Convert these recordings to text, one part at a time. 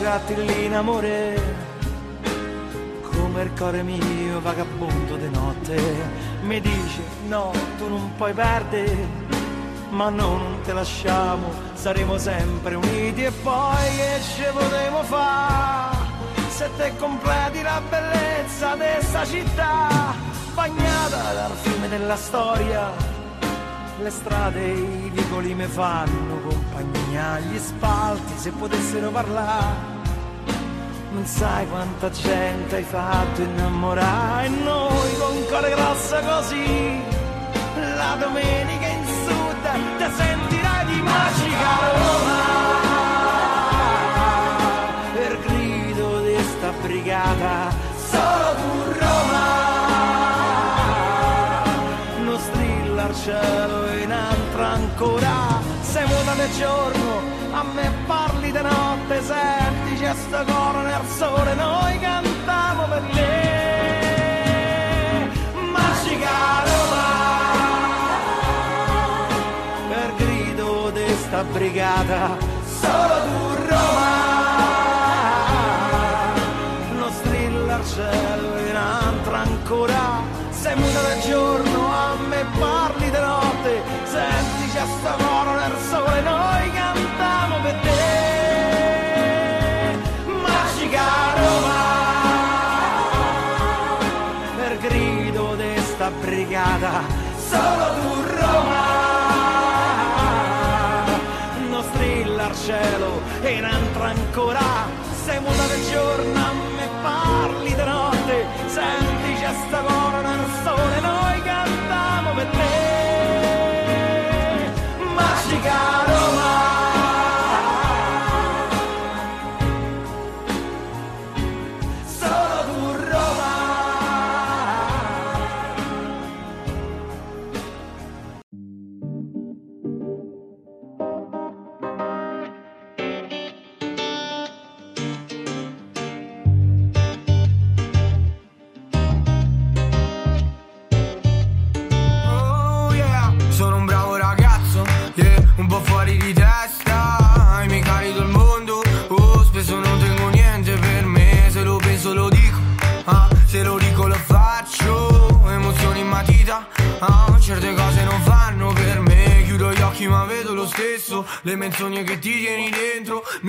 gatti lì in amore come il cuore mio vagabondo di notte. Mi dice no tu non puoi perdere ma no, non te lasciamo saremo sempre uniti e poi che ci potremo fare? Se te completi la bellezza di questa città bagnata dal fiume della storia le strade e i vicoli mi fanno compagnia, gli spalti se potessero parlare. Non sai quanta gente hai fatto innamorare e noi con cuore grosso così. La domenica in sud ti sentirai di magica Roma. Cielo in altra ancora. Sei muta del giorno a me parli di notte senti c'è sto coro nel sole. Noi cantiamo per te. Magica Roma per grido di sta brigata solo tu Roma non strilla al cielo e in altra ancora. Sei muta del giorno a me parli di notte. Senti c'è sto coro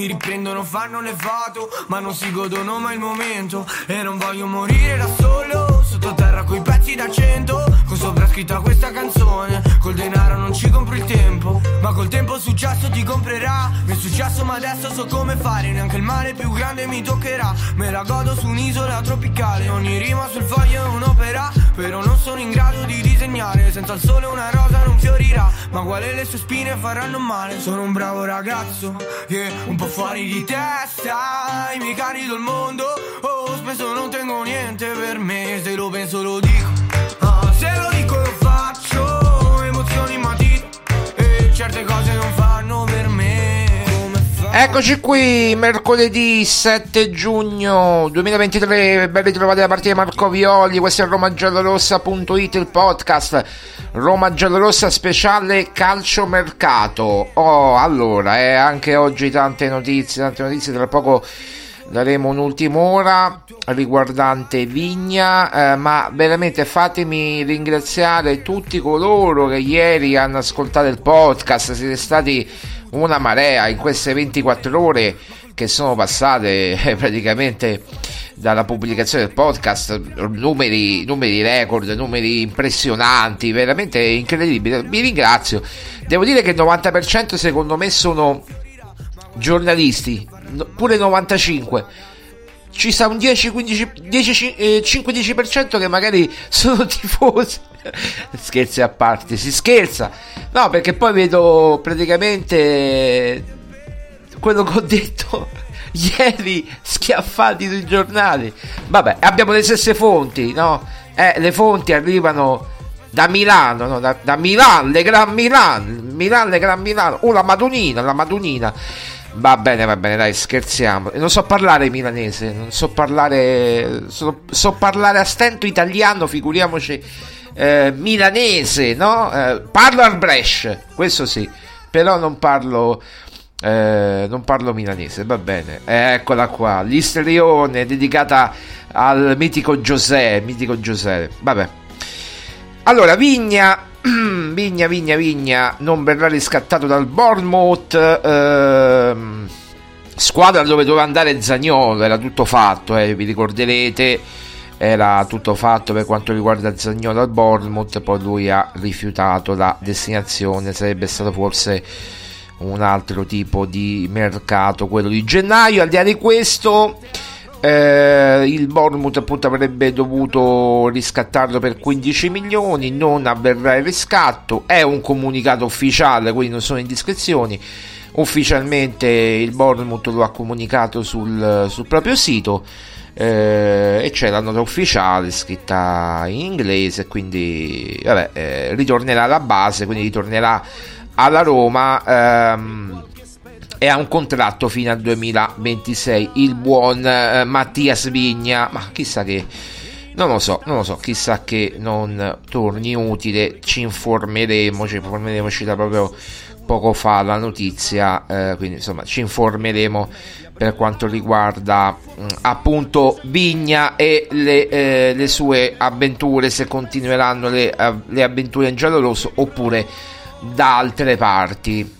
Mi riprendono, fanno le foto Ma non si godono mai il momento. E non voglio morire da solo Sottoterra coi pezzi da cento Con sopra scritta questa canzone. Col denaro non ci compro il tempo Ma col tempo il successo ti comprerà. Mi è successo ma adesso so come fare Neanche il male più grande mi toccherà. Me la godo su un'isola tropicale Ogni rima sul foglio è un'opera Però non sono in grado di disegnare. Senza il sole una rosa non fiorirà Ma quale le sue spine faranno male? Sono un bravo ragazzo yeah, Un po' fuori di testa I miei cari del mondo. Oh spesso non tengo niente per me Se lo penso lo dico. Ah, Se lo dico lo faccio Emozioni in matita E certe cose Eccoci qui, mercoledì 7 giugno 2023, ben ritrovati da parte di Marco Violi, questo è romagiallorossa.it, il podcast. Roma Giallorossa speciale calciomercato. Oh, allora, eh, anche oggi tante notizie, tante notizie, tra poco daremo un'ultima ora riguardante Vigna, eh, ma veramente fatemi ringraziare tutti coloro che ieri hanno ascoltato il podcast, siete stati una marea in queste 24 ore che sono passate eh, praticamente dalla pubblicazione del podcast, numeri, numeri record, numeri impressionanti, veramente incredibili. Vi ringrazio. Devo dire che il 90% secondo me sono giornalisti, pure 95 ci sta un 10-15 10, eh, 5-10% che magari sono tifosi scherzi a parte si scherza no perché poi vedo praticamente quello che ho detto ieri schiaffati sui giornali vabbè abbiamo le stesse fonti no eh, le fonti arrivano da Milano, no? da, da Milano, le Gran Milano, Milano, le Gran Milano, oh la Madonnina, la Madonnina. Va bene, va bene, dai, scherziamo. Non so parlare milanese, non so parlare. So, so parlare a stento italiano, figuriamoci eh, milanese, no? Eh, parlo al Brescia, questo sì, però non parlo. eh, non parlo milanese, va bene. Eccola qua, l'istrione dedicata al mitico Giuseppe, mitico Giuseppe. Vabbè. Allora, Vigna, Vigna, Vigna, Vigna non verrà riscattato dal Bournemouth. ehm, squadra dove doveva andare Zagnolo, era tutto fatto, eh, vi ricorderete. Era tutto fatto per quanto riguarda Zagnolo al Bournemouth, poi lui ha rifiutato la destinazione, sarebbe stato forse un altro tipo di mercato, quello di gennaio. Al di là di questo, eh, il Bournemouth appunto avrebbe dovuto riscattarlo per 15 milioni, non avverrà il riscatto, è un comunicato ufficiale, quindi non sono indiscrezioni. Ufficialmente il Bournemouth lo ha comunicato sul, sul proprio sito eh, e c'è la nota ufficiale scritta in inglese, quindi vabbè, eh, ritornerà alla base, quindi ritornerà alla Roma. ehm, e ha un contratto fino al 2026 il buon eh, Mattias Vigna ma chissà che non lo so non lo so chissà che non torni utile ci informeremo ci informeremo uscita proprio poco fa la notizia eh, quindi insomma ci informeremo per quanto riguarda mh, appunto Vigna e le, eh, le sue avventure se continueranno le, eh, le avventure in giallo rosso oppure da altre parti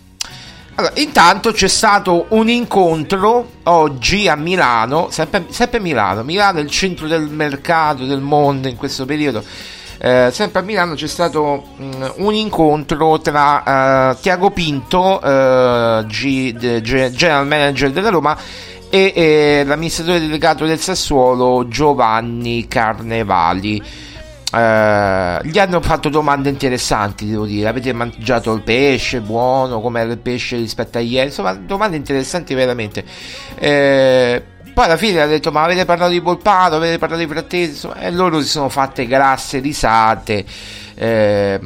allora, intanto c'è stato un incontro oggi a Milano, sempre, sempre Milano, Milano è il centro del mercato del mondo in questo periodo. Eh, sempre a Milano c'è stato mm, un incontro tra eh, Tiago Pinto, eh, G- de- ge- general manager della Roma, e eh, l'amministratore delegato del Sassuolo Giovanni Carnevali. Eh, gli hanno fatto domande interessanti, devo dire. Avete mangiato il pesce buono? Com'era il pesce rispetto a ieri? Insomma, domande interessanti veramente. Eh, poi alla fine ha detto: Ma avete parlato di Polpato? Avete parlato di Frattesi? E loro si sono fatte grasse risate. Eh,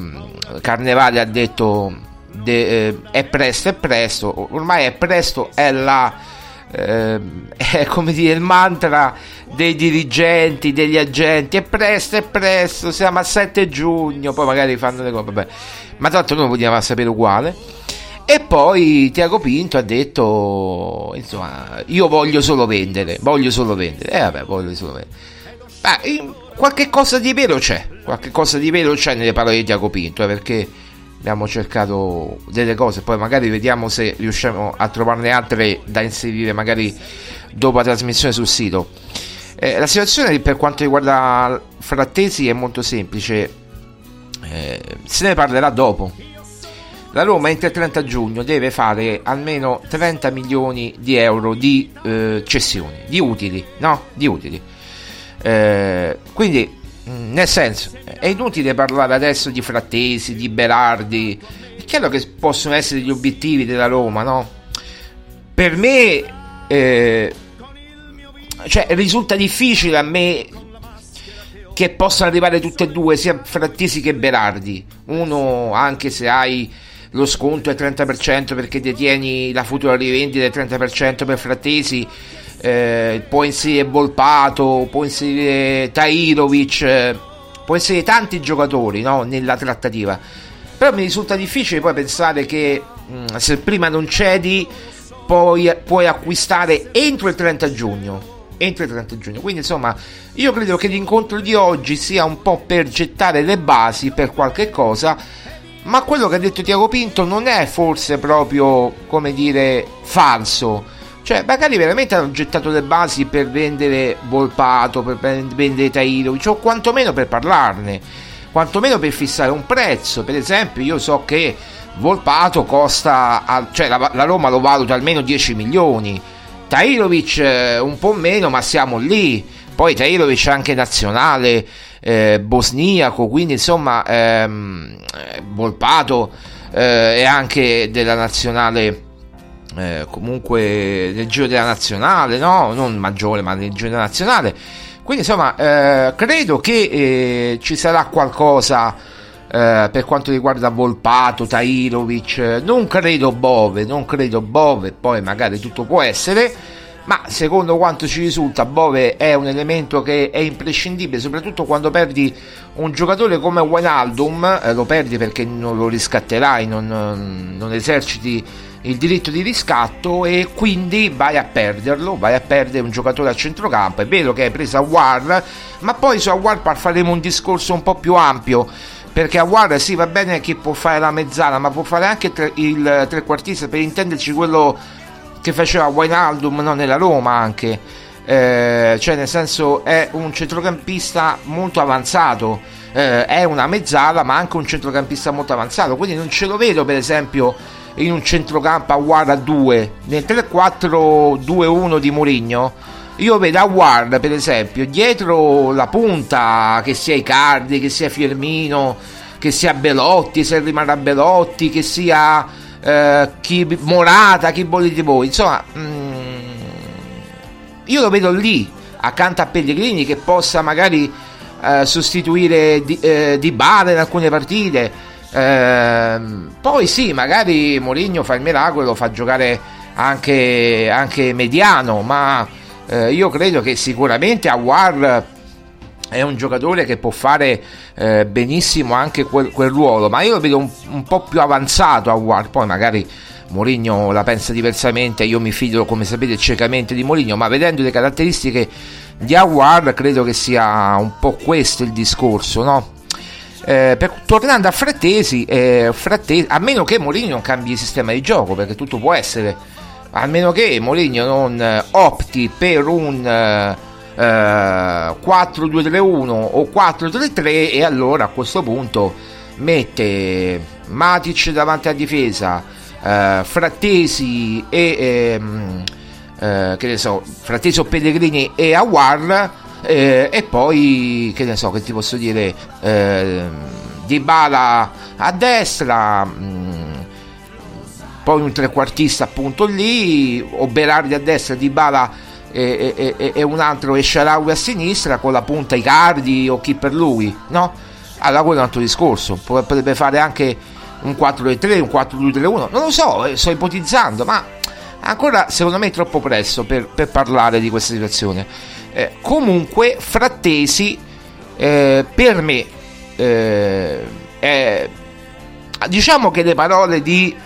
Carnevale ha detto: de- eh, È presto, è presto. Ormai è presto, è la. eh, è come dire il mantra dei dirigenti, degli agenti. È presto, è presto. Siamo a 7 giugno. Poi magari fanno le cose. Vabbè. Ma tanto noi vogliamo sapere uguale. E poi Tiago Pinto ha detto: Insomma, io voglio solo vendere. Voglio solo vendere. E eh, vabbè, voglio solo vendere. Ma in- qualche cosa di vero c'è, qualche cosa di vero c'è nelle parole di Tiago Pinto, eh, perché abbiamo cercato delle cose, poi magari vediamo se riusciamo a trovarne altre da inserire magari dopo la trasmissione sul sito. Eh, la situazione per quanto riguarda Frattesi è molto semplice, eh, se ne parlerà dopo. La Roma entro il 30 giugno deve fare almeno 30 milioni di euro di eh, cessioni, di utili, no? Di utili. Eh, quindi, mm, nel senso, è inutile parlare adesso di Frattesi, di Berardi. È chiaro che possono essere gli obiettivi della Roma, no? Per me, eh, cioè, risulta difficile a me che possano arrivare tutte e due, sia Frattesi che Berardi. Uno, anche se hai lo sconto è 30% perché detieni la futura rivendita del 30% per Frattesi eh, può inserire Volpato, può inserire Tairovic, eh, può inserire tanti giocatori no, nella trattativa. Però mi risulta difficile poi pensare che mh, mm, se prima non cedi, poi puoi acquistare entro il 30 giugno. Entro il 30 giugno. Quindi insomma, io credo che l'incontro di oggi sia un po' per gettare le basi per qualche cosa. Ma quello che ha detto Tiago Pinto non è forse proprio, come dire, falso cioè, magari veramente hanno gettato le basi per vendere Volpato, per vendere Tairovic, o quantomeno per parlarne, quantomeno per fissare un prezzo. Per esempio, io so che Volpato costa, cioè la, la Roma lo valuta almeno 10 milioni, Tairovic eh, un po' meno, ma siamo lì. Poi Tairovic è anche nazionale eh, bosniaco, quindi insomma ehm, Volpato eh, è anche della nazionale eh, comunque nel giro della nazionale, no? non maggiore ma nel giro della nazionale. Quindi insomma eh, credo che eh, ci sarà qualcosa eh, per quanto riguarda Volpato, Tairovic, non credo Bove, non credo Bove, poi magari tutto può essere, ma secondo quanto ci risulta Bove è un elemento che è imprescindibile, soprattutto quando perdi un giocatore come Wijnaldum, eh, lo perdi perché non lo riscatterai, non, non eserciti il diritto di riscatto e quindi vai a perderlo, vai a perdere un giocatore a centrocampo. È vero che hai preso Awar, ma poi su Awar faremo un discorso un po' più ampio. Perché Awar sì va bene che può fare la mezzana, ma può fare anche il trequartista, per intenderci quello che faceva Wijnaldum no, nella Roma anche. Eh, cioè nel senso è un centrocampista molto avanzato, eh, è una mezzala ma anche un centrocampista molto avanzato, quindi non ce lo vedo per esempio in un centrocampo a a 2 nel 3-4-2-1 di Mourinho io vedo Aguard per esempio dietro la punta che sia Icardi che sia Firmino che sia Belotti se rimarrà Belotti che sia eh, chi, Morata chi volete voi insomma mm, io lo vedo lì accanto a Pellegrini che possa magari eh, sostituire di, eh, di Bale in alcune partite. Ehm, poi sì, magari Mourinho fa il miracolo, lo fa giocare anche, anche mediano, ma eh, io credo che sicuramente Awar è un giocatore che può fare eh, benissimo anche quel, quel, ruolo, ma io lo vedo un, un po' più avanzato Awar, poi magari Mourinho la pensa diversamente, io mi fido come sapete ciecamente di Mourinho, ma vedendo le caratteristiche di Awar credo che sia un po' questo il discorso, no? Eh, per, tornando a Frattesi, eh, Frattesi, a meno che Mourinho non cambi sistema di gioco, perché tutto può essere, a meno che Mourinho non eh, opti per un 4-2-3-1 eh, o 4-3-3 e allora a questo punto mette Matic davanti a difesa, eh, Frattesi e... Ehm, che ne so, Frattesi o Pellegrini e Awar eh, e poi che ne so che ti posso dire eh, Di Bala a destra mh, mm, poi un trequartista appunto lì o Berardi a destra Di Bala e, e, e, un altro Esciaraui a sinistra con la punta Icardi o chi per lui no? allora quello è un altro discorso. Potrebbe fare anche un 4-3 un 4-2-3-1 non lo so eh, sto ipotizzando ma ancora secondo me è troppo presto per, per parlare di questa situazione. Eh, comunque, Frattesi, eh, per me, eh, diciamo che le parole di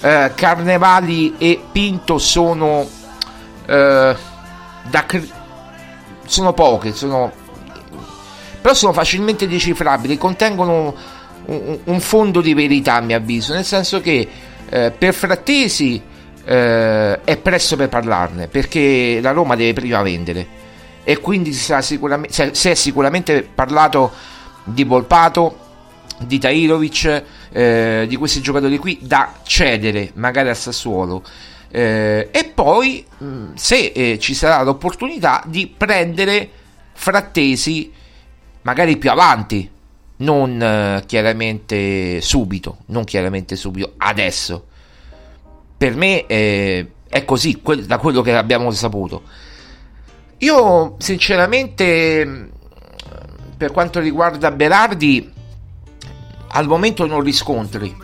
eh, Carnevali e Pinto sono, da, sono poche, sono però sono facilmente decifrabili, contengono un, un fondo di verità a mio avviso, nel senso che eh, per Frattesi eh, è presto per parlarne, perché la Roma deve prima vendere e quindi si è sicuramente parlato di Volpato, di Tairovic, eh, di questi giocatori qui da cedere magari a Sassuolo. Eh, e poi mh, se eh, ci sarà l'opportunità di prendere frattesi magari più avanti non eh, chiaramente subito non chiaramente subito adesso. Per me eh, è così que- da quello che abbiamo saputo. Io sinceramente per quanto riguarda Berardi al momento non riscontri.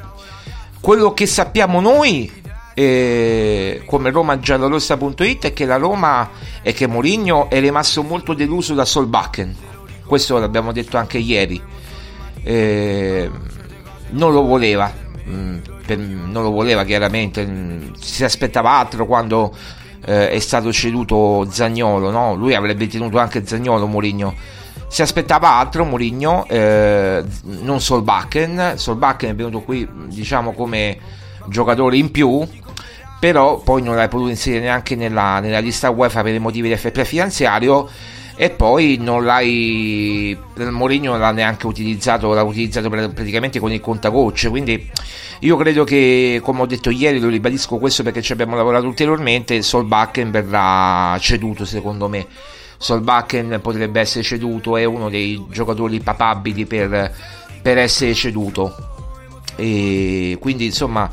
Quello che sappiamo noi eh, come romagiallorossa.it è che la Roma e che Mourinho è rimasto molto deluso da Solbakken. Questo l'abbiamo detto anche ieri. Eh, non lo voleva. Mh, per, non lo voleva chiaramente. Mh, si aspettava altro quando eh, è stato ceduto Zagnolo no? lui avrebbe tenuto anche Zagnolo Mourinho. Si aspettava altro Mourinho eh, non Solbakken. Solbakken è venuto qui diciamo come giocatore in più però poi non l'hai potuto inserire neanche nella, nella lista UEFA per i motivi del fair finanziario e poi non l'hai Mourinho l'ha neanche utilizzato l'ha utilizzato praticamente con il contagocce. Quindi io credo che come ho detto ieri lo ribadisco questo perché ci abbiamo lavorato ulteriormente Solbakken verrà ceduto secondo me. Solbakken potrebbe essere ceduto è uno dei giocatori papabili per, per essere ceduto. E quindi insomma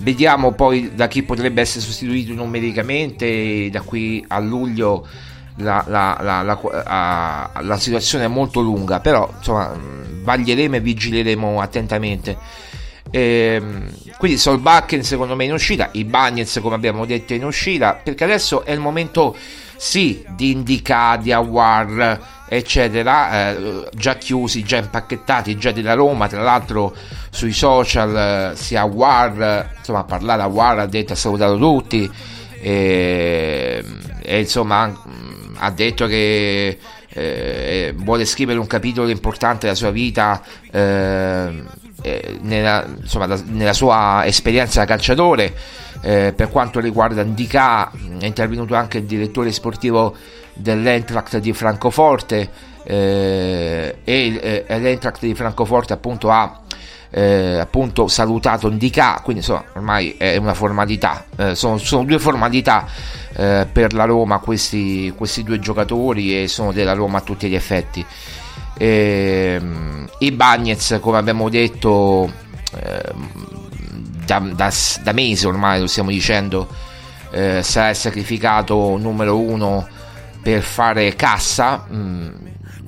Vediamo poi da chi potrebbe essere sostituito numericamente. Da qui a luglio la, la, la, la, situazione è molto lunga, però insomma vaglieremo e vigileremo attentamente. Ehm, quindi Solbakken secondo me in uscita, i Bagnets come abbiamo detto in uscita, perché adesso è il momento sì di Indica, di Awar, eccetera, eh, già chiusi, già impacchettati, già della Roma, tra l'altro sui social eh, sia War, insomma ha parlato a War, ha detto ha salutato tutti e, e insomma ha detto che eh, vuole scrivere un capitolo importante della sua vita eh, eh nella, insomma, nella, sua esperienza da calciatore eh, per quanto riguarda Indica è intervenuto anche il direttore sportivo dell'Eintracht di Francoforte eh, e eh, l'Eintracht di Francoforte appunto ha eh, appunto salutato Indica quindi insomma ormai è una formalità eh, sono, sono, due formalità eh, per la Roma questi, questi, due giocatori e sono della Roma a tutti gli effetti. Ehm, i Bagnets come abbiamo detto ehm, da, da, da mesi ormai lo stiamo dicendo eh, sarà sacrificato numero uno per fare cassa. Mm,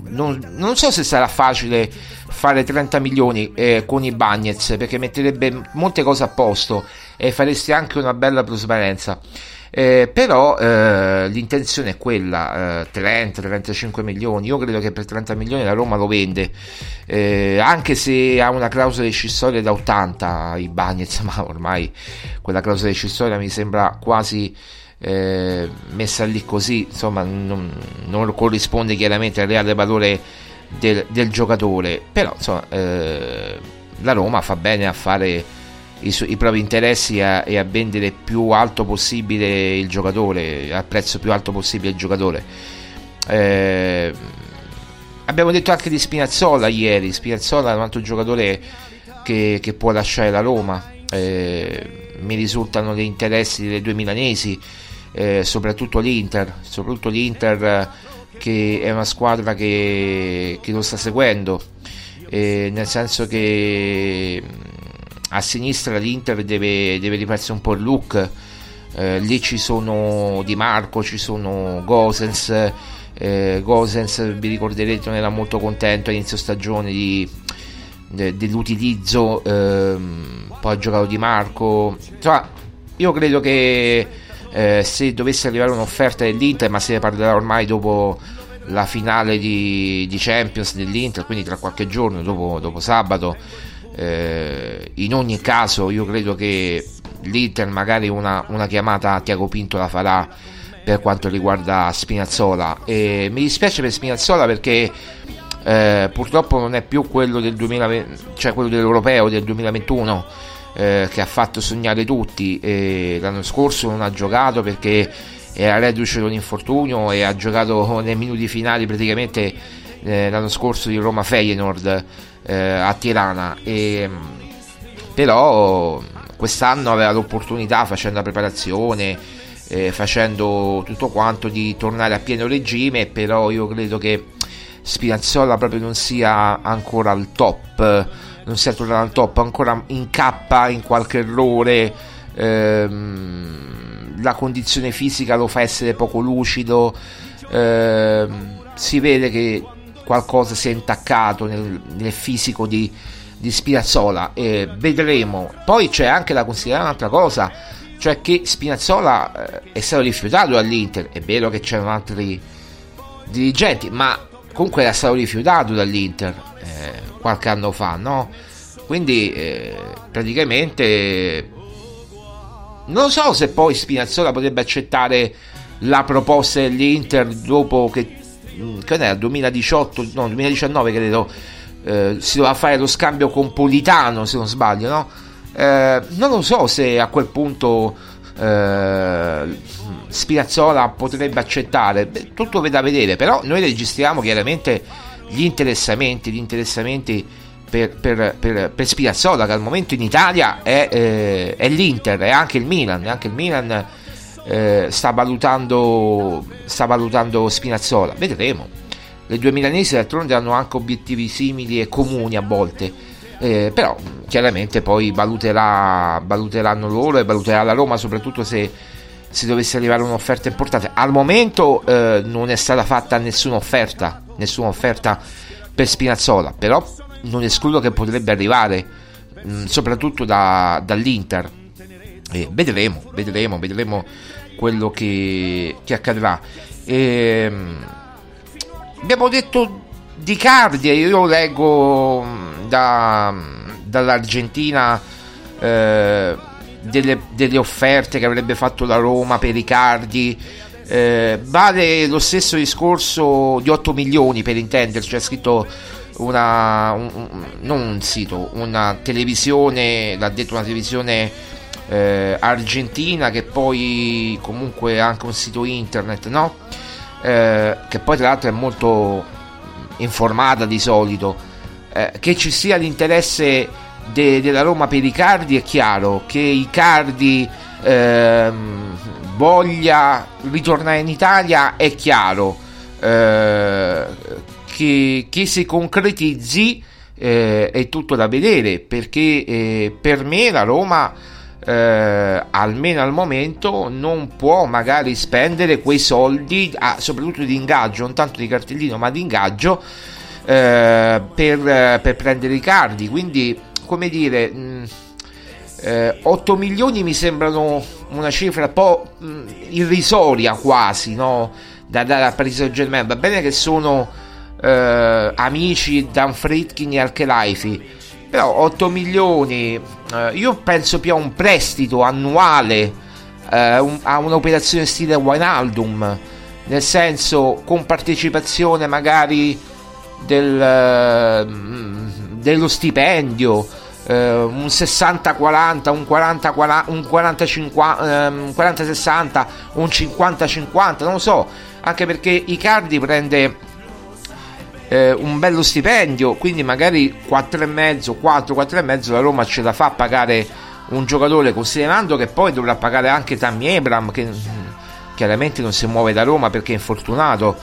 non, non, so se sarà facile fare 30 milioni eh, con i Bagnets perché metterebbe molte cose a posto e faresti anche una bella trasparenza. Eh, però eh, l'intenzione è quella, eh, 30-35 milioni, io credo che per 30 milioni la Roma lo vende, eh, anche se ha una clausola di scissoria da 80 i Bagnets, ma ormai quella clausola di scissoria mi sembra quasi eh, messa lì così, insomma, non, non, corrisponde chiaramente al reale valore del, del giocatore, però insomma, eh, la Roma fa bene a fare i, su- i propri interessi a, e a vendere più alto possibile il giocatore, al prezzo più alto possibile il giocatore. Eh, abbiamo detto anche di Spinazzola ieri, Spinazzola è un altro giocatore che, che può lasciare la Roma. Eh, mi risultano gli interessi delle due milanesi eh, soprattutto l'Inter, soprattutto l'Inter che è una squadra che, che lo sta seguendo, eh, nel senso che a sinistra l'Inter deve, deve rifarsi un po' il look, eh, lì ci sono Di Marco, ci sono Gosens, eh, Gosens vi ricorderete non era molto contento all'inizio stagione di, de, dell'utilizzo, ehm, poi ha giocato Di Marco, insomma io credo che eh, se dovesse arrivare un'offerta dell'Inter, ma se ne parlerà ormai dopo la finale di, di Champions dell'Inter, quindi tra qualche giorno, dopo, dopo sabato. Eh, in ogni caso, io credo che l'Inter magari una, una chiamata a Tiago Pinto la farà per quanto riguarda Spinazzola. E mi dispiace per Spinazzola perché eh, purtroppo non è più quello del 2020, cioè quello dell'europeo del 2021 eh, che ha fatto sognare tutti. E l'anno scorso non ha giocato perché era reduce da un infortunio e ha giocato nei minuti finali praticamente eh, l'anno scorso di Roma Feyenoord eh, a Tirana. E, però quest'anno aveva l'opportunità facendo la preparazione eh, facendo tutto quanto di tornare a pieno regime però io credo che Spinazzola proprio non sia ancora al top non sia tornato al top ancora incappa in qualche errore ehm, la condizione fisica lo fa essere poco lucido ehm, si vede che qualcosa si è intaccato nel, nel fisico di, di Spinazzola e vedremo poi c'è anche da considerare un'altra cosa cioè che Spinazzola eh, è stato rifiutato dall'Inter è vero che c'erano altri dirigenti ma comunque era stato rifiutato dall'Inter eh, qualche anno fa no? quindi eh, praticamente non so se poi Spinazzola potrebbe accettare la proposta dell'Inter dopo che che era 2018 no 2019 credo eh, si doveva fare lo scambio con Politano se non sbaglio no? Eh, non lo so se a quel punto eh, Spirazzola potrebbe accettare Beh, tutto da vedere però noi registriamo chiaramente gli interessamenti gli interessamenti per, per, per, per Spirazzola che al momento in Italia è, eh, è l'Inter e anche il Milan anche il Milan eh, sta valutando sta valutando Spinazzola vedremo le due milanesi d'altronde hanno anche obiettivi simili e comuni a volte, eh, però chiaramente poi valuterà, valuteranno loro e valuterà la Roma soprattutto se, se dovesse arrivare un'offerta importante. Al momento eh, non è stata fatta nessuna offerta, nessuna offerta per Spinazzola, però non escludo che potrebbe arrivare, mh, mm, soprattutto da, dall'Inter. Eh, vedremo, vedremo, vedremo quello che, che accadrà. E, ehm, abbiamo detto di Cardi, io leggo mm, da, dall'Argentina eh, delle, delle, offerte che avrebbe fatto la Roma per Icardi. Eh, vale lo stesso discorso di 8 milioni per intenderci, c'è scritto una, un, non un sito, una televisione, l'ha detto una televisione eh, argentina che poi comunque ha anche un sito internet, no? eh, che poi tra l'altro è molto informata di solito, eh, che ci sia l'interesse de- della Roma per Icardi è chiaro, che Icardi eh, voglia ritornare in Italia è chiaro, eh, che, che si concretizzi eh, è tutto da vedere perché eh, per me la Roma eh, almeno al momento non può magari spendere quei soldi ah, soprattutto di ingaggio non tanto di cartellino ma di ingaggio eh, per, per, prendere i cardi quindi come dire mh, eh, 8 milioni mi sembrano una cifra un po' mh, irrisoria quasi no? da dare a Paris Saint Germain va bene che sono eh, amici Dan Fritkin e Alkelaifi però 8 milioni eh, io penso più a un prestito annuale eh, un, a un'operazione stile Wijnaldum nel senso con partecipazione magari del, mm, dello stipendio eh, un 60-40 un 40-60 un 40-60 un 50-50 non lo so anche perché Icardi prende eh, un bello stipendio, quindi magari 4,5, 4, 4,5 la Roma ce la fa pagare un giocatore considerando che poi dovrà pagare anche Tammy Abram che mm, chiaramente non si muove da Roma perché è infortunato.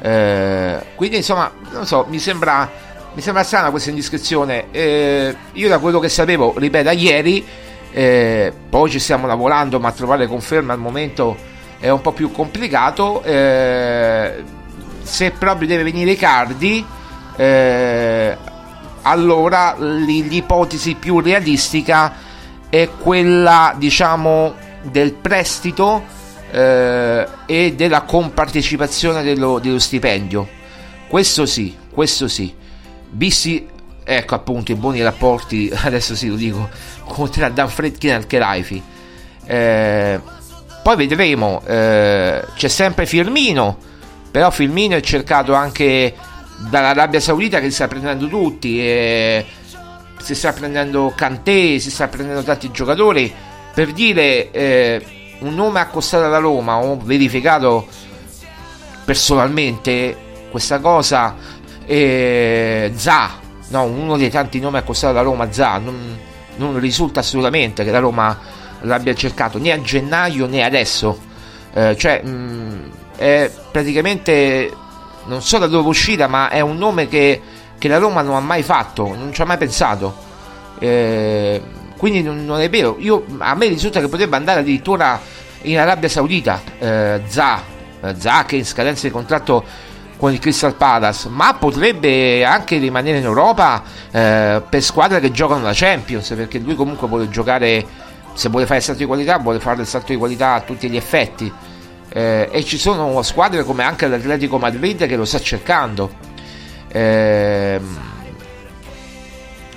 Eh, quindi insomma, non so, mi sembra, mi sembra strana questa indiscrezione. Eh, io da quello che sapevo, ripeto, ieri, eh, poi ci stiamo lavorando, ma trovare conferma al momento è un po' più complicato. Se proprio deve venire Cardi, eh, allora l'ipotesi più realistica è quella, diciamo, del prestito eh, e della compartecipazione dello, dello stipendio. Questo sì, questo sì. Visti, ecco appunto, i buoni rapporti, adesso sì lo dico, tra Dan Fredkin e Alcheraifi. Eh, poi vedremo, eh, c'è sempre Firmino però Filmino è cercato anche dall'Arabia Saudita che si sta prendendo tutti, e si sta prendendo Kanté, si sta prendendo tanti giocatori. Per dire eh, un nome accostato alla Roma, ho verificato personalmente questa cosa, eh, Za, no, uno dei tanti nomi accostati alla Roma, Za, non, non risulta assolutamente che la Roma l'abbia cercato né a gennaio né adesso. Eh, cioè, mh, è praticamente non so da dove è uscita, ma è un nome che, che, la Roma non ha mai fatto, non ci ha mai pensato. Eh, quindi non, non, è vero. Io, a me risulta che potrebbe andare addirittura in Arabia Saudita. Eh, Za, eh, Za che in scadenza di contratto con il Crystal Palace, ma potrebbe anche rimanere in Europa eh, per squadre che giocano la Champions, perché lui comunque vuole giocare, se vuole fare il salto di qualità, vuole fare il salto di qualità a tutti gli effetti. Eh, e ci sono squadre come anche l'Atletico Madrid che lo sta cercando. Eh,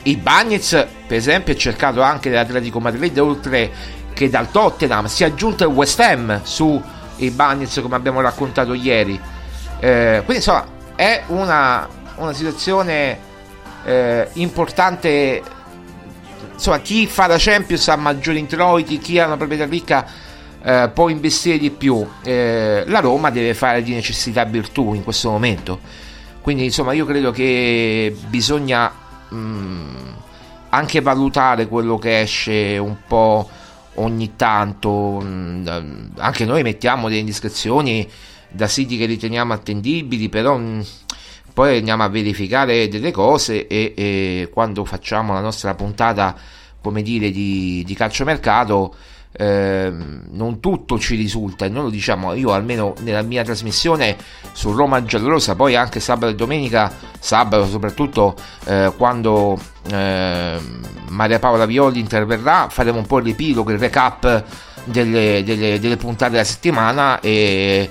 I Bagnets, per esempio, è cercato anche dall'Atletico Madrid, oltre che dal Tottenham. Si è aggiunto il West Ham su i Bagnets, come abbiamo raccontato ieri. Eh, quindi insomma è una, una situazione eh, importante. Insomma, chi fa la Champions ha maggiori introiti, chi ha una proprietà ricca eh, può investire di più. Eh, la Roma deve fare di necessità virtù in questo momento. Quindi insomma io credo che bisogna mh, mm, anche valutare quello che esce un po' ogni tanto. Mh, mm, anche noi mettiamo delle indiscrezioni da siti che riteniamo attendibili, però mh, mm, poi andiamo a verificare delle cose e, e, quando facciamo la nostra puntata, come dire, di, di calciomercato, eh, non tutto ci risulta e noi lo diciamo io almeno nella mia trasmissione su Roma Giallorosa poi anche sabato e domenica sabato soprattutto eh, quando eh, Maria Paola Violi interverrà faremo un po' il riepilogo il recap delle, delle, delle puntate della settimana e,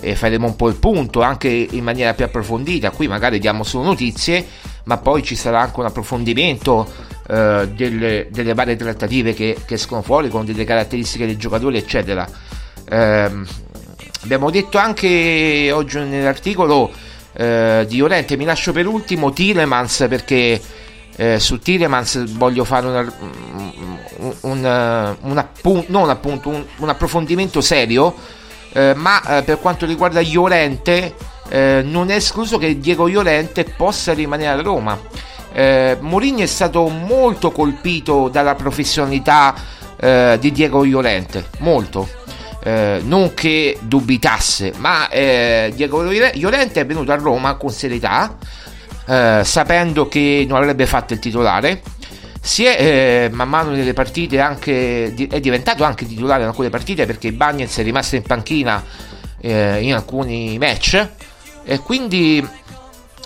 e faremo un po' il punto anche in maniera più approfondita. Qui magari diamo solo notizie, ma poi ci sarà anche un approfondimento eh, delle, delle, varie trattative che, che, escono fuori con delle caratteristiche dei giocatori, eccetera. Eh, abbiamo detto anche oggi nell'articolo eh, di Orente, mi lascio per ultimo Tilemans perché eh, su Tilemans voglio fare una, un, un, un, appu- non appunto, un, un approfondimento serio eh, ma eh, per quanto riguarda Iolente eh, non è escluso che Diego Iolente possa rimanere a Roma. Eh, Mourinho è stato molto colpito dalla professionalità eh, di Diego Iolente, molto. Eh, non che dubitasse, ma Diego Iolente è venuto a Roma con serietà, sapendo che non avrebbe fatto il titolare, si è eh, man mano nelle partite anche è diventato anche titolare in alcune partite perché Bagnets è rimasto in panchina eh, in alcuni match e quindi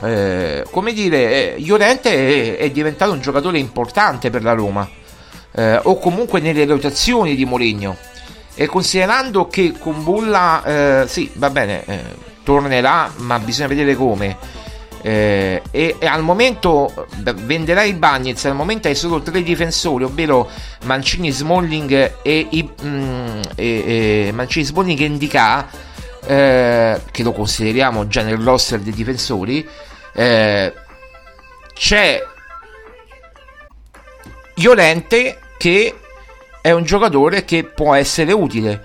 eh, come dire eh, Llorente è, è, diventato un giocatore importante per la Roma eh, o comunque nelle rotazioni di Mourinho. E considerando che con Bulla eh, sì va bene tornerà ma bisogna vedere come. Eh, e, e, al momento venderà i Bagnets al momento hai solo tre difensori ovvero Mancini, Smalling e, i, mm, e, e Mancini, Smalling e Indica eh, che lo consideriamo già nel roster dei difensori eh, c'è Iolente che è un giocatore che può essere utile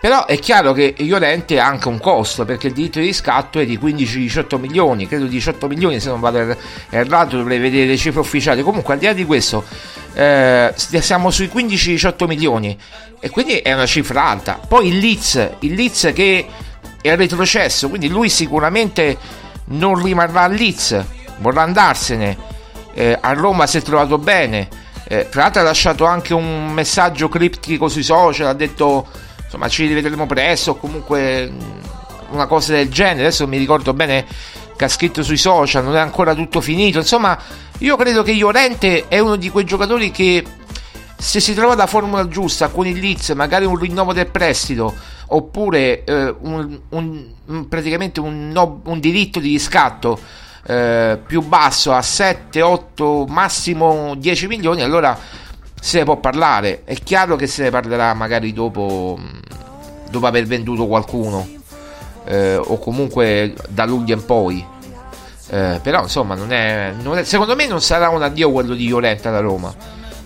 però è chiaro che Iolente ha anche un costo perché il diritto di riscatto è di 15-18 milioni, credo 18 milioni se non vado errato, dovrei vedere le cifre ufficiali. Comunque al di là di questo eh, siamo sui 15-18 milioni e quindi è una cifra alta. Poi il Leeds, il Leeds che è retrocesso, quindi lui sicuramente non rimarrà al Leeds, vorrà andarsene. Eh, a Roma si è trovato bene. Eh, tra l'altro ha lasciato anche un messaggio criptico sui social, ha detto insomma ci rivedremo presto o comunque una cosa del genere adesso mi ricordo bene che ha scritto sui social non è ancora tutto finito insomma io credo che Llorente è uno di quei giocatori che se si trova la formula giusta con il Leeds magari un rinnovo del prestito oppure eh, un, un, praticamente un, no, un, diritto di riscatto eh, più basso a 7, 8, massimo 10 milioni allora se ne può parlare. È chiaro che se ne parlerà magari dopo, dopo aver venduto qualcuno. eh, o comunque da luglio in poi. Eh, però insomma non è, non è, secondo me non sarà un addio quello di Llorente alla Roma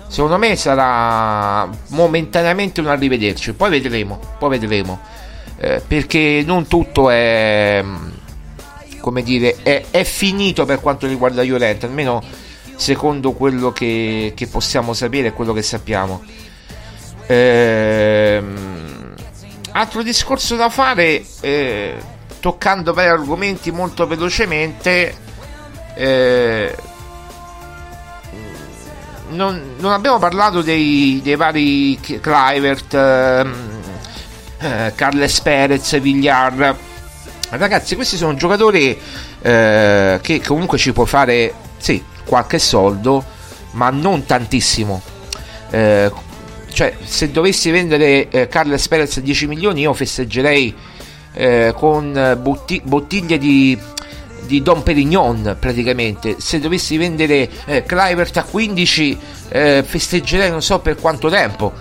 secondo me sarà momentaneamente un arrivederci. Poi vedremo poi vedremo. Eh, perché non tutto è come dire è, è, finito per quanto riguarda Llorente almeno secondo quello che, che possiamo sapere quello che sappiamo. Ehm, altro discorso da fare eh, toccando vari argomenti molto velocemente, eh, non, non, abbiamo parlato dei, dei vari Clivert, ehm, eh, Carles Perez, Villar. Ragazzi, questi sono giocatori eh, che comunque ci può fare sì, qualche soldo, ma non tantissimo. Eh, cioè, se dovessi vendere eh, Carles Perez a 10 milioni, io festeggerei eh, con eh, botti- bottiglie di, di Don Perignon praticamente. Se dovessi vendere eh, Clivert a 15 eh, festeggerei non so per quanto tempo.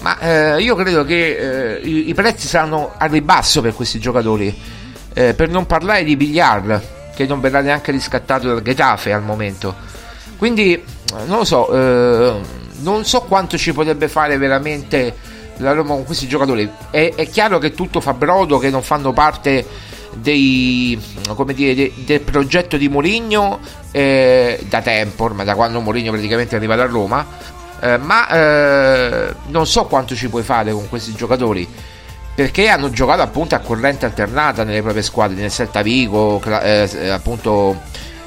Ma eh, io credo che eh, i, i, prezzi saranno a ribasso per questi giocatori. Eh, per non parlare di Bigliard, che non verrà neanche riscattato dal Getafe al momento. Quindi non lo so, non so quanto ci potrebbe fare veramente la Roma con questi giocatori. È, è, chiaro che tutto fa brodo, che non fanno parte dei, dire, de, del progetto di Mourinho eh, da tempo, ormai da quando Mourinho praticamente è arrivato a Roma. Eh, ma eh, non so quanto ci puoi fare con questi giocatori perché hanno giocato appunto a corrente alternata nelle proprie squadre nel Celta Vigo eh, appunto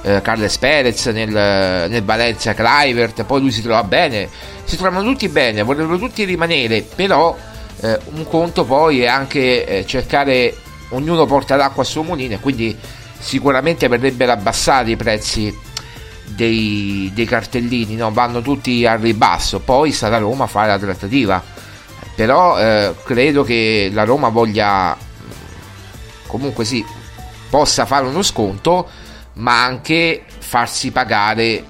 eh, Carles Perez nel, nel Valencia Clivert poi lui si trova bene si trovano tutti bene, vorrebbero tutti rimanere, però eh, un conto poi è anche cercare, ognuno porta l'acqua al suo mulino e quindi sicuramente verrebbero abbassati i prezzi dei, dei cartellini, no? vanno tutti al ribasso, poi sarà Roma a fare la trattativa, però eh, credo che la Roma voglia comunque sì, possa fare uno sconto, ma anche farsi pagare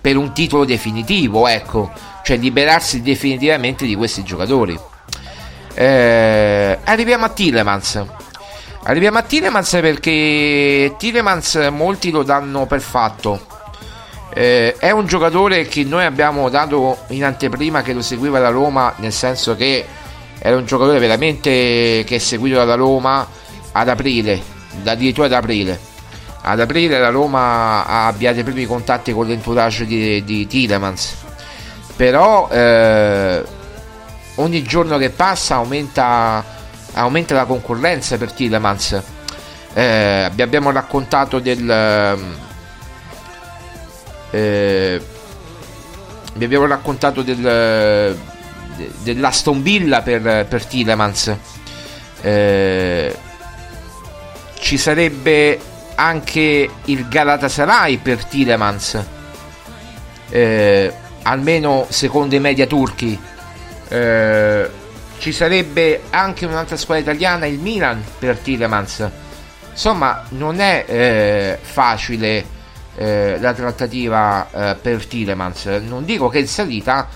per un titolo definitivo, ecco, cioè liberarsi definitivamente di questi giocatori. Eh, arriviamo a Tillemans. Arriviamo a Tillemans perché Tillemans molti lo danno per fatto. Eh, è un giocatore che noi abbiamo dato in anteprima che lo seguiva la Roma, nel senso che era un giocatore veramente che è seguito dalla Roma ad aprile, da addirittura ad aprile ad aprile la Roma ha avviato i primi contatti con l'entourage di, di Tilemans però eh, ogni giorno che passa aumenta, aumenta la concorrenza per Tilemans eh, abbiamo raccontato del eh, vi abbiamo raccontato del, de, dell'Aston Villa per, per Tilemans eh, ci sarebbe anche il Galatasaray per Tilemans eh, almeno secondo i media turchi eh, ci sarebbe anche un'altra squadra italiana il Milan per Tilemans insomma non è eh, facile eh, la trattativa eh, per Tilemans non dico che è in salita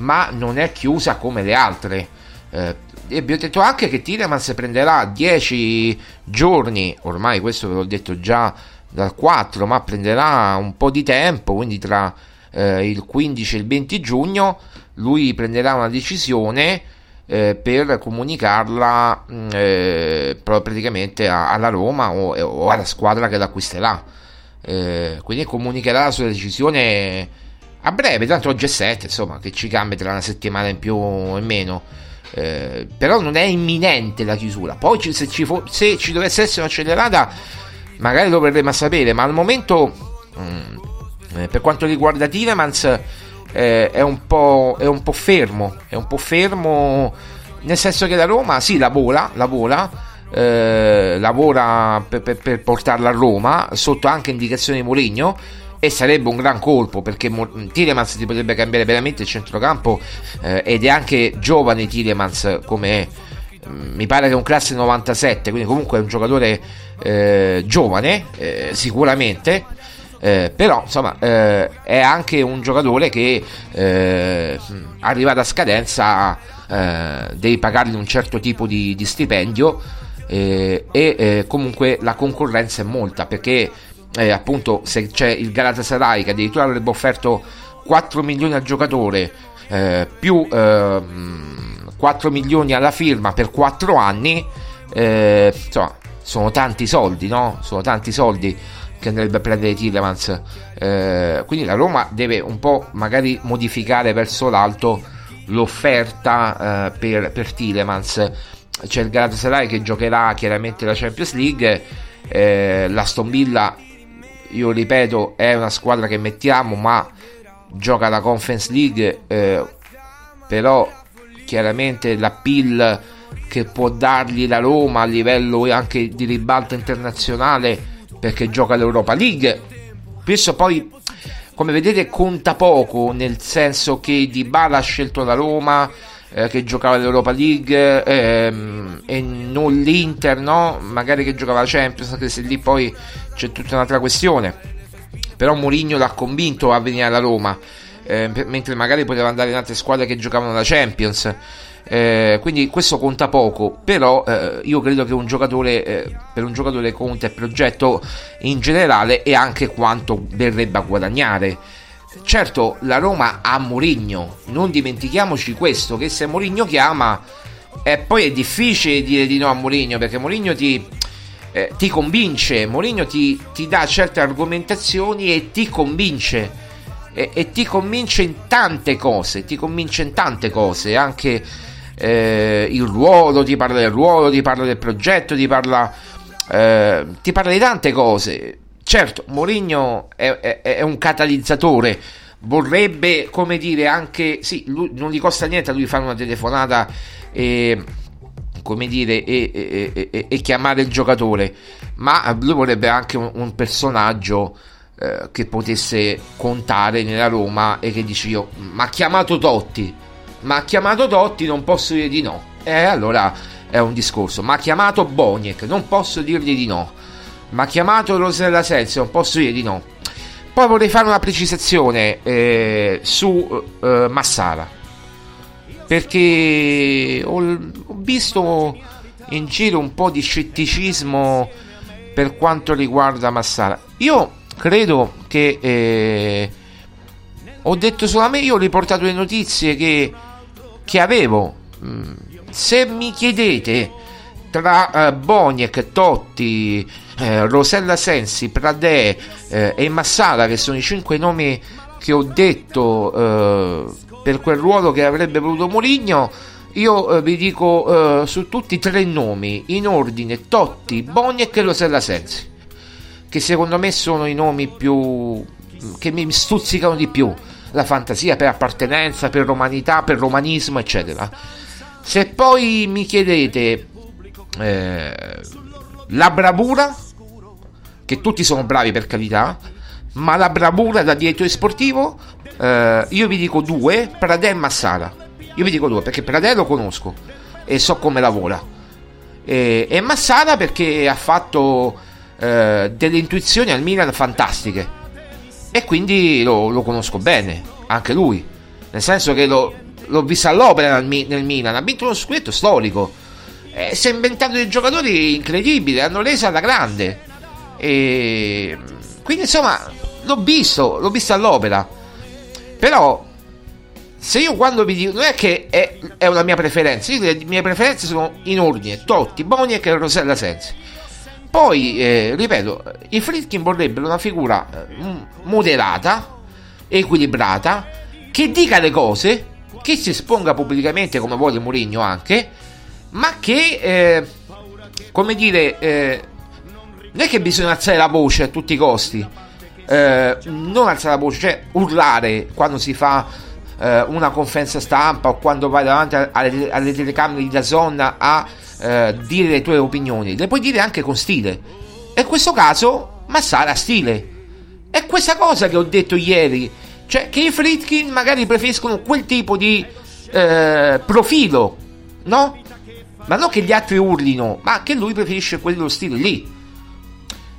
ma non è chiusa come le altre. Eh, e abbiamo detto anche che Tilemans prenderà 10 giorni, ormai questo ve l'ho detto già dal 4, ma prenderà un po' di tempo, quindi tra il 15 e il 20 giugno lui prenderà una decisione eh, per comunicarla mm, eh, praticamente alla Roma o, o, alla squadra che l'acquisterà. Eh, quindi comunicherà la sua decisione a breve, tanto oggi è 7, insomma, che ci cambia tra una settimana in più o in meno. Eh, però non è imminente la chiusura. Poi se ci, fo- se ci dovesse essere un'accelerata, magari lo verremo a sapere. Ma al momento, mh, mm, eh, per quanto riguarda Tilemans, eh, è, un è, un po', fermo. È un po' fermo, nel senso che la Roma sì, lavora, lavora. Eh, lavora per, per, per portarla a Roma sotto anche indicazione di Mourinho e sarebbe un gran colpo perché Tilemans ti potrebbe cambiare veramente il centrocampo eh, ed è anche giovane Tilemans come mm, mi pare che è un classe 97 quindi comunque è un giocatore eh, giovane eh, sicuramente eh, però insomma eh, è anche un giocatore che eh, arriva a scadenza devi pagargli un certo tipo di, di stipendio eh, e eh, comunque la concorrenza è molta perché eh, appunto se c'è il Galatasaray che addirittura avrebbe offerto 4 milioni al giocatore eh, più 4 ehm, milioni alla firma per 4 anni eh, insomma sono tanti soldi no? sono tanti soldi che andrebbe a prendere Tillemans. Eh, quindi la Roma deve un po' magari modificare verso l'alto l'offerta eh, per, per Tillemans. C'è il Galatasaray che giocherà chiaramente la Champions League. Eh, l'Aston Villa io ripeto è una squadra che mettiamo ma gioca la Conference League eh, però chiaramente l'appeal che può dargli la Roma a livello anche di ribalto internazionale perché gioca l'Europa League questo poi come vedete conta poco nel senso che Di Bala ha scelto la Roma eh, che giocava l'Europa League ehm, e non l'Inter no? magari che giocava la Champions anche se lì poi c'è tutta un'altra questione però Mourinho l'ha convinto a venire alla Roma eh, mentre magari poteva andare in altre squadre che giocavano la Champions. Eh, quindi questo conta poco, però eh, io credo che un giocatore, eh, per un giocatore conta il progetto in generale e anche quanto verrebbe a guadagnare. Certo, la Roma ha Mourinho, non dimentichiamoci questo, che se Mourinho chiama, eh, poi è difficile dire di no a Mourinho, perché Mourinho ti, eh, ti convince, Mourinho ti, ti dà certe argomentazioni e ti convince e, e, ti convince in tante cose, ti convince in tante cose, anche eh, il ruolo, ti parla del ruolo, ti parla del progetto, ti parla, eh, ti parla di tante cose. Certo, Mourinho è, è, è, un catalizzatore, vorrebbe, come dire, anche, sì, lui, non gli costa niente a lui fare una telefonata e come dire, e, e, e, e, chiamare il giocatore, ma lui vorrebbe anche un, un personaggio eh, che potesse contare nella Roma e che dici io, ma ha chiamato Totti, ma ha chiamato Totti, non posso dire di no. E eh, allora è un discorso, ma ha chiamato Boniek, non posso dirgli di no. Ma ha chiamato Rosella Sensi, non posso dire di no. Poi vorrei fare una precisazione eh, su eh, Massara. Perché ho, ho visto in giro un po' di scetticismo per quanto riguarda Massara. Io credo che eh, ho detto me, io ho riportato le notizie che, che avevo. Mm, se mi chiedete tra eh, Boniek, Totti, eh, Rosella Sensi, Pradè eh, e Massala, che sono i cinque nomi che ho detto eh, per quel ruolo che avrebbe voluto Mourinho, io eh, vi dico eh, su tutti i tre nomi in ordine Totti, Boniek e Rosella Sensi che secondo me sono i nomi più che mi stuzzicano di più la fantasia per appartenenza, per romanità, per romanismo, eccetera. Se poi mi chiedete eh, la bravura, che tutti sono bravi per carità, ma la bravura da direttore sportivo, eh, io vi dico due, Pradè e Massara. Io vi dico due perché Pradè lo conosco e so come lavora. E, e Massara perché ha fatto eh, delle intuizioni al Milan fantastiche e quindi lo, lo, conosco bene, anche lui, nel senso che lo, l'ho visto all'opera nel, nel, Milan, ha vinto uno scudetto storico, eh, si è inventato dei giocatori incredibili, hanno reso alla grande, e quindi insomma l'ho visto, l'ho visto all'opera, però se io quando vi dico, non è che è, è una mia preferenza, io le mie preferenze sono in ordine, Totti, Boniek e Rosella Sensi. Poi, eh, ripeto, i Fritkin vorrebbero una figura eh, moderata, equilibrata, che dica le cose, che si esponga pubblicamente come vuole Mourinho anche, ma che, eh, come dire, eh, non è che bisogna alzare la voce a tutti i costi, eh, non alzare la voce, cioè urlare quando si fa eh, una conferenza stampa o quando vai davanti alle, alle telecamere di Dazon a eh, dire le tue opinioni, le puoi dire anche con stile. E in questo caso Massara ha stile. È questa cosa che ho detto ieri, cioè che i Fritkin magari preferiscono quel tipo di eh, profilo, no? Ma non che gli altri urlino, ma che lui preferisce quello stile lì.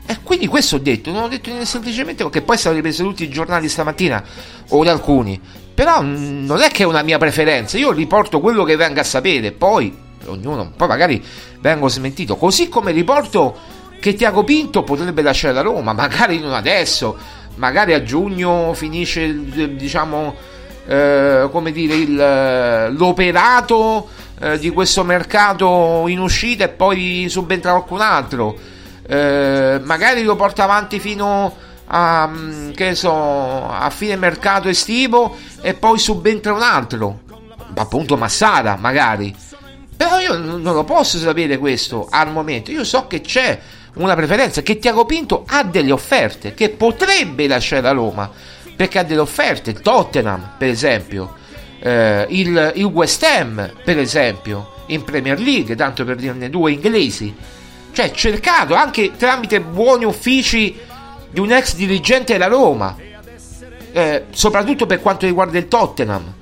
E quindi questo ho detto, non ho detto semplicemente che poi sono ripreso tutti i giornali stamattina, o alcuni. Però non è che è una mia preferenza, io riporto quello che venga a sapere, poi ognuno, poi magari vengo smentito, così come riporto che Tiago Pinto potrebbe lasciare la Roma, magari non adesso, magari a giugno finisce diciamo eh, come dire il, l'operato eh, di questo mercato in uscita e poi subentra qualcun altro. Eh, magari lo porta avanti fino a, mm, so, a fine mercato estivo e poi subentra un altro appunto Massara magari. Però io non lo posso sapere questo al momento. Io so che c'è una preferenza che Tiago Pinto ha delle offerte che potrebbe lasciare la Roma perché ha delle offerte. Tottenham per esempio eh, il, il West Ham per esempio in Premier League tanto per dirne due inglesi. Cioè cercato anche tramite buoni uffici di un ex dirigente della Roma eh, soprattutto per quanto riguarda il Tottenham.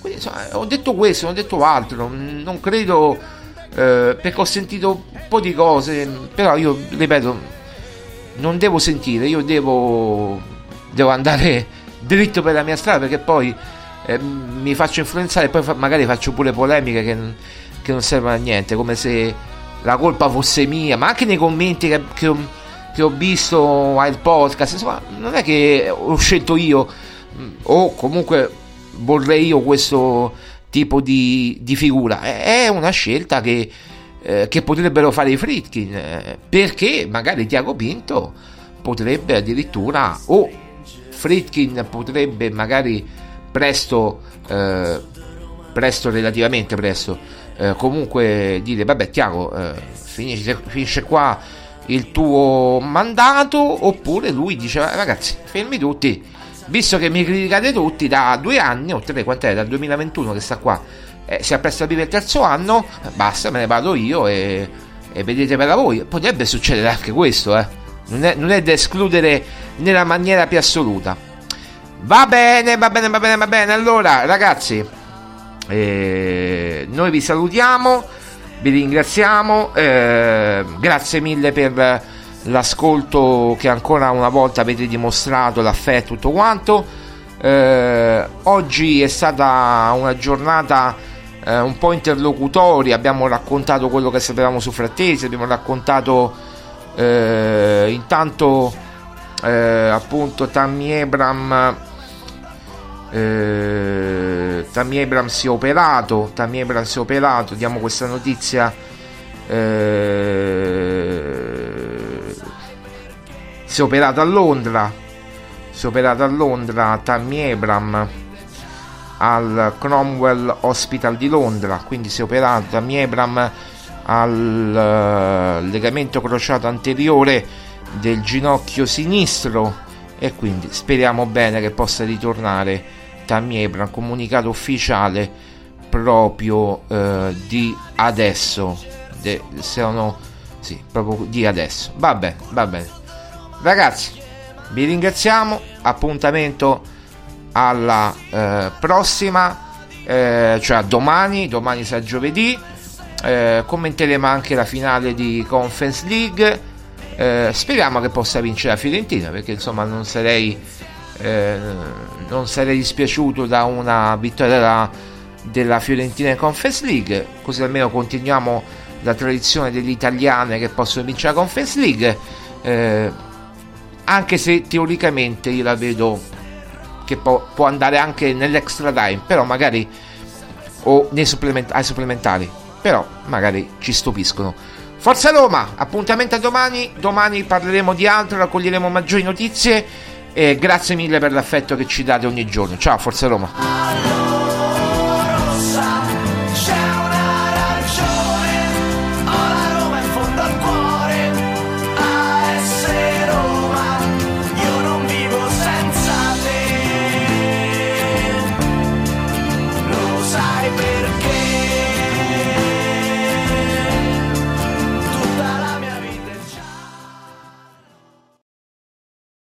Quindi insomma, ho detto questo non ho detto altro non credo eh, perché ho sentito un po' di cose, però io ripeto, non devo sentire, io devo, devo andare dritto per la mia strada perché poi eh, mi faccio influenzare e poi fa, magari faccio pure polemiche che, che, non servono a niente, come se la colpa fosse mia, ma anche nei commenti che, che, che ho visto al podcast, insomma, non è che ho scelto io o comunque vorrei io questo tipo di, di figura. È una scelta che, eh, che potrebbero fare i Fritkin, eh, perché magari Tiago Pinto potrebbe addirittura, o Fritkin potrebbe magari presto, eh, presto relativamente presto, eh, comunque dire, vabbè Tiago, eh, finisce, finisce qua il tuo mandato, oppure lui dice, ragazzi, fermi tutti visto che mi criticate tutti da due anni o tre, quant'è? Dal 2021 che sta qua, eh, si appresta a vivere il terzo anno, basta, me ne vado io e, e vedete per voi. Potrebbe succedere anche questo, eh. Non è, non è da escludere nella maniera più assoluta. Va bene, va bene, va bene, va bene. Allora, ragazzi, eh, noi vi salutiamo, vi ringraziamo, eh, grazie mille per l'ascolto che ancora una volta avete dimostrato, l'affetto, tutto quanto. Eh, oggi è stata una giornata eh, un po' interlocutoria, abbiamo raccontato quello che sapevamo su Frattesi, abbiamo raccontato eh, intanto eh, appunto Tammy Ebram eh, Tammy Ebram si è operato Tammy Ebram si è operato diamo questa notizia eh, si è operato a Londra si è operato a Londra Tammy Abram al Cromwell Hospital di Londra quindi si è operato Tammy Abram al uh, legamento crociato anteriore del ginocchio sinistro e quindi speriamo bene che possa ritornare Tammy Abram comunicato ufficiale proprio uh, di adesso de, sono sì proprio di adesso va bene va bene Ragazzi, vi ringraziamo. Appuntamento alla eh, prossima, eh, cioè domani. Domani sarà giovedì. Eh, commenteremo anche la finale di Conference League. Eh, speriamo che possa vincere la Fiorentina perché insomma non sarei, eh, non sarei dispiaciuto da una vittoria della, della Fiorentina in Conference League. Così almeno continuiamo la tradizione delle italiane che possono vincere la Conference League. Eh, anche se teoricamente io la vedo che può, può andare anche nell'extra time, però magari o supplement- ai supplementari, però magari ci stupiscono. Forza Roma, appuntamento a domani, domani parleremo di altro, raccoglieremo maggiori notizie e grazie mille per l'affetto che ci date ogni giorno. Ciao, Forza Roma.